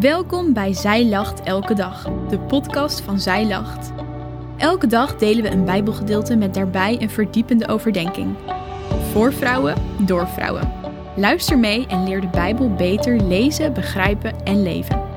Welkom bij Zij Lacht Elke Dag, de podcast van Zij Lacht. Elke dag delen we een Bijbelgedeelte met daarbij een verdiepende overdenking. Voor vrouwen, door vrouwen. Luister mee en leer de Bijbel beter lezen, begrijpen en leven.